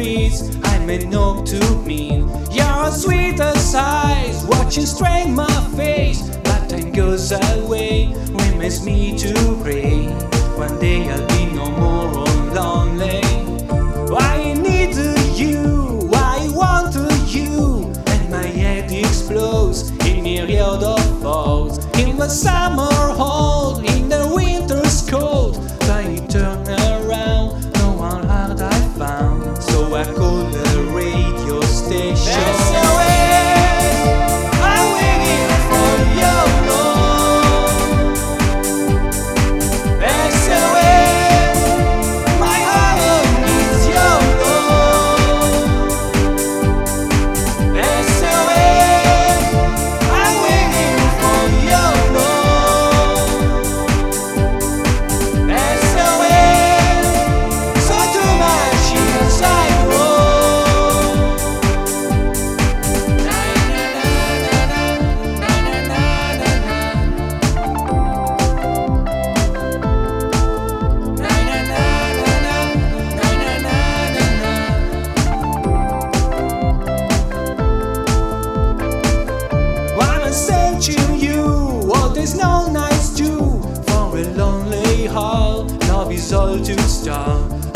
I may know to mean. Your sweetest eyes watching strain my face. But time goes away, reminds me to pray. searching you. Well, there's no nice do for a lonely heart. Love is all too starved.